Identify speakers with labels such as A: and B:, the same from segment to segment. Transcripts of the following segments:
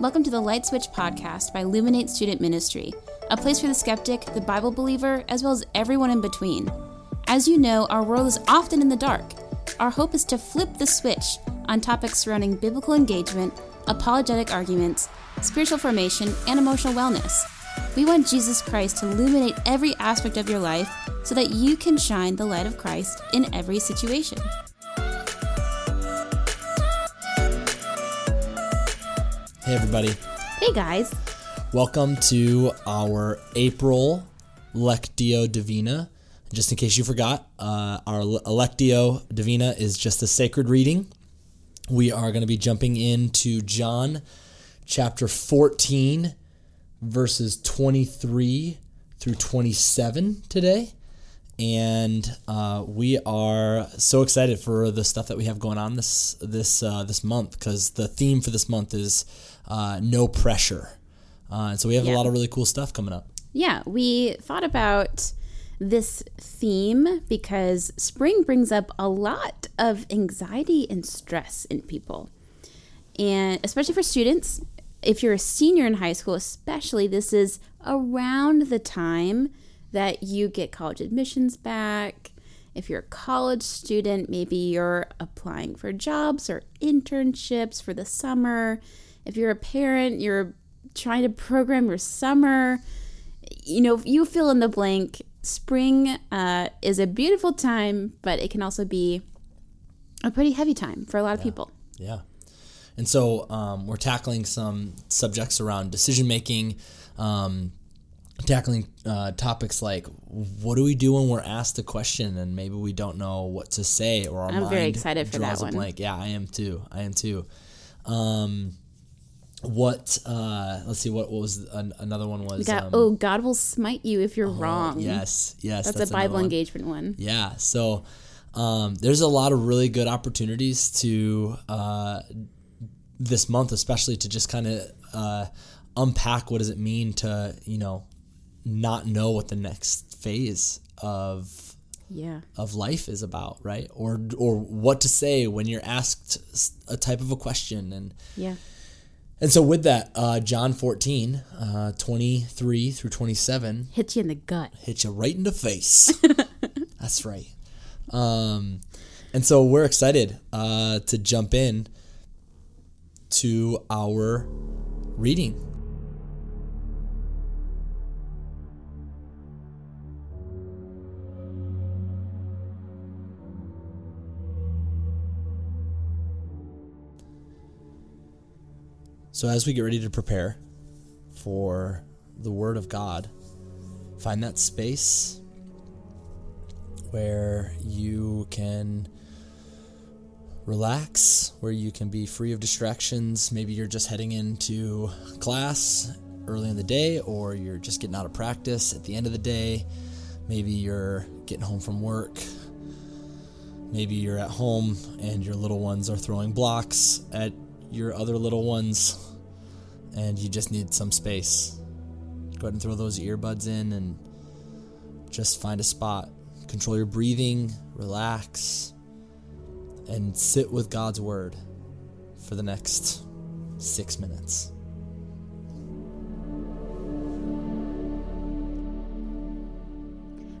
A: Welcome to the Light Switch podcast by Illuminate Student Ministry, a place for the skeptic, the Bible believer, as well as everyone in between. As you know, our world is often in the dark. Our hope is to flip the switch on topics surrounding biblical engagement, apologetic arguments, spiritual formation, and emotional wellness. We want Jesus Christ to illuminate every aspect of your life so that you can shine the light of Christ in every situation.
B: Hey, everybody.
A: Hey, guys.
B: Welcome to our April Lectio Divina. Just in case you forgot, uh, our Lectio Divina is just a sacred reading. We are going to be jumping into John chapter 14, verses 23 through 27 today. And uh, we are so excited for the stuff that we have going on this this uh, this month because the theme for this month is uh, no pressure. Uh, and so we have yeah. a lot of really cool stuff coming up.
A: Yeah, we thought about this theme because spring brings up a lot of anxiety and stress in people. And especially for students, if you're a senior in high school, especially, this is around the time that you get college admissions back. If you're a college student, maybe you're applying for jobs or internships for the summer if you're a parent, you're trying to program your summer, you know, you fill in the blank. Spring uh, is a beautiful time, but it can also be a pretty heavy time for a lot of
B: yeah.
A: people.
B: Yeah. And so um, we're tackling some subjects around decision making, um, tackling uh, topics like what do we do when we're asked a question and maybe we don't know what to say or our
A: I'm
B: mind
A: very excited for
B: draws
A: that
B: a
A: one.
B: blank. Yeah, I am too. I am too. Um, what uh let's see what, what was an, another one was
A: we got
B: um,
A: oh god will smite you if you're
B: oh,
A: wrong
B: yes yes
A: that's,
B: that's
A: a bible
B: one.
A: engagement one
B: yeah so um there's a lot of really good opportunities to uh this month especially to just kind of uh unpack what does it mean to you know not know what the next phase of
A: yeah
B: of life is about right or or what to say when you're asked a type of a question and
A: yeah
B: and so with that, uh, John 14, uh, 23 through 27.
A: Hits you in the gut.
B: Hits you right in the face. That's right. Um, and so we're excited uh, to jump in to our reading. So, as we get ready to prepare for the Word of God, find that space where you can relax, where you can be free of distractions. Maybe you're just heading into class early in the day, or you're just getting out of practice at the end of the day. Maybe you're getting home from work. Maybe you're at home and your little ones are throwing blocks at your other little ones and you just need some space. Go ahead and throw those earbuds in and just find a spot. Control your breathing, relax, and sit with God's Word for the next six minutes.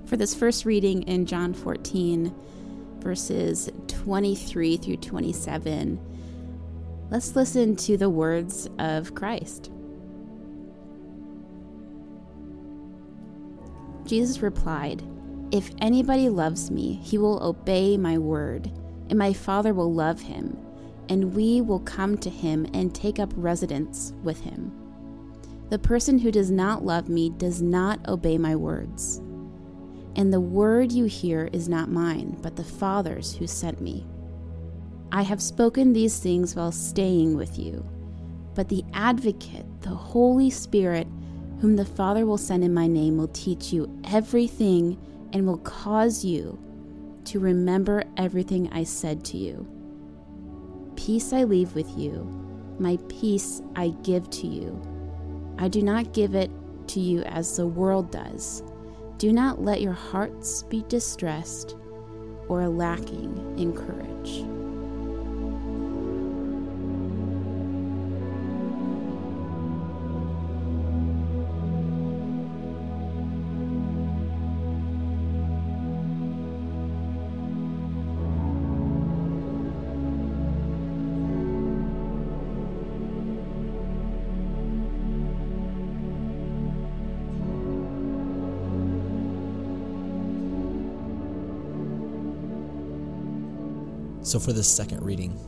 A: For this first reading in John 14, verses 23 through 27, Let's listen to the words of Christ. Jesus replied, If anybody loves me, he will obey my word, and my Father will love him, and we will come to him and take up residence with him. The person who does not love me does not obey my words. And the word you hear is not mine, but the Father's who sent me. I have spoken these things while staying with you. But the Advocate, the Holy Spirit, whom the Father will send in my name, will teach you everything and will cause you to remember everything I said to you. Peace I leave with you, my peace I give to you. I do not give it to you as the world does. Do not let your hearts be distressed or lacking in courage.
B: So, for this second reading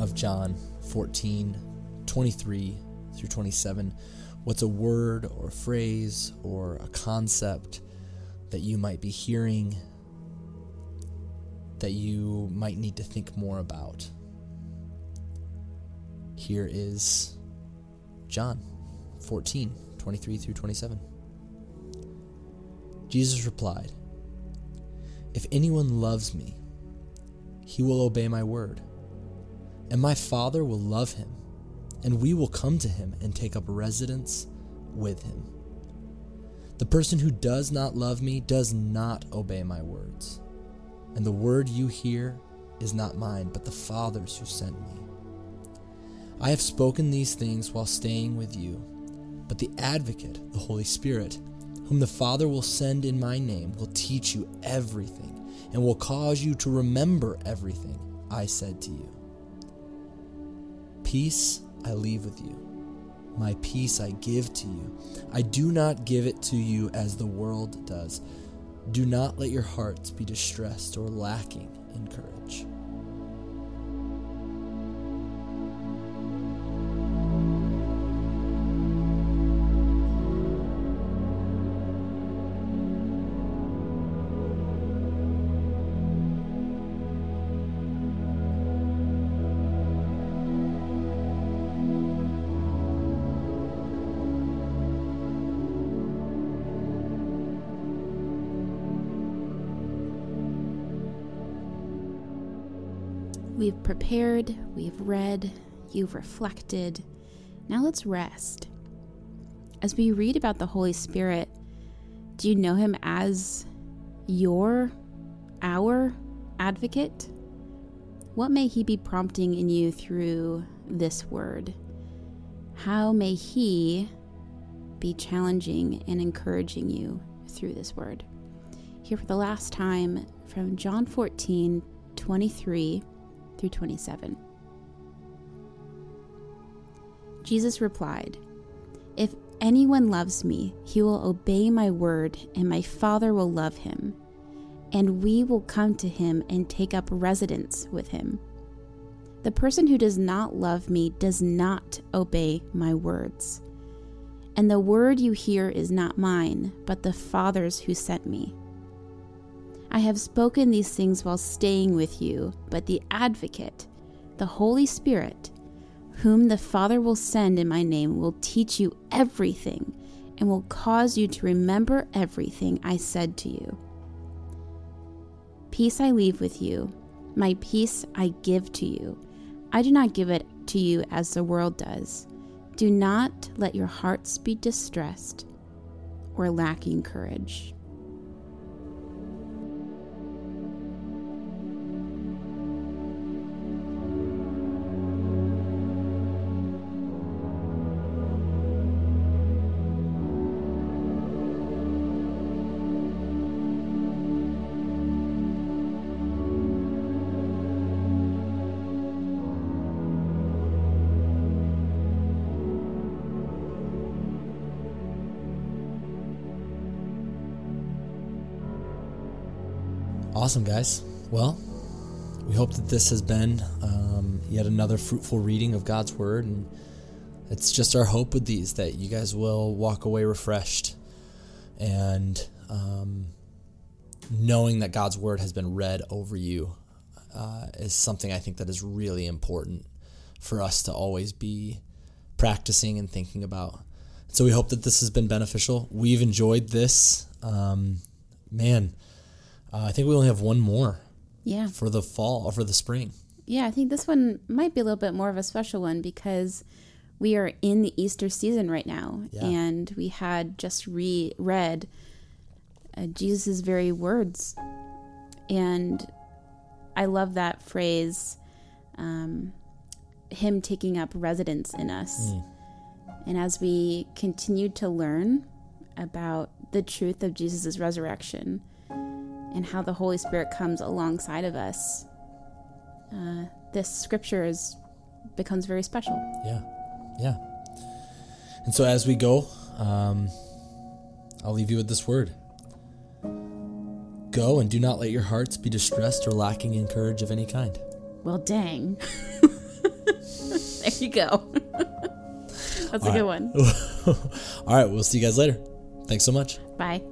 B: of John 14 23 through 27, what's a word or a phrase or a concept that you might be hearing that you might need to think more about? Here is John 14 23 through 27. Jesus replied, If anyone loves me, he will obey my word, and my Father will love him, and we will come to him and take up residence with him. The person who does not love me does not obey my words, and the word you hear is not mine, but the Father's who sent me. I have spoken these things while staying with you, but the Advocate, the Holy Spirit, whom the Father will send in my name, will teach you everything and will cause you to remember everything I said to you. Peace I leave with you. My peace I give to you. I do not give it to you as the world does. Do not let your hearts be distressed or lacking in courage.
A: We've prepared, we've read, you've reflected. Now let's rest. As we read about the Holy Spirit, do you know him as your, our advocate? What may he be prompting in you through this word? How may he be challenging and encouraging you through this word? Here for the last time from John 14 23 through 27. Jesus replied, If anyone loves me, he will obey my word, and my Father will love him, and we will come to him and take up residence with him. The person who does not love me does not obey my words. And the word you hear is not mine, but the Father's who sent me. I have spoken these things while staying with you, but the Advocate, the Holy Spirit, whom the Father will send in my name, will teach you everything and will cause you to remember everything I said to you. Peace I leave with you, my peace I give to you. I do not give it to you as the world does. Do not let your hearts be distressed or lacking courage.
B: Awesome, guys. Well, we hope that this has been um, yet another fruitful reading of God's Word. And it's just our hope with these that you guys will walk away refreshed and um, knowing that God's Word has been read over you uh, is something I think that is really important for us to always be practicing and thinking about. So we hope that this has been beneficial. We've enjoyed this. Um, man, uh, I think we only have one more.
A: Yeah.
B: For the fall or for the spring.
A: Yeah, I think this one might be a little bit more of a special one because we are in the Easter season right now, yeah. and we had just re read uh, Jesus' very words, and I love that phrase, um, him taking up residence in us. Mm. And as we continue to learn about the truth of Jesus' resurrection, and how the Holy Spirit comes alongside of us, uh, this scripture is becomes very special.
B: Yeah, yeah. And so as we go, um, I'll leave you with this word: Go and do not let your hearts be distressed or lacking in courage of any kind.
A: Well, dang. there you go. That's a good one.
B: All right, we'll see you guys later. Thanks so much.
A: Bye.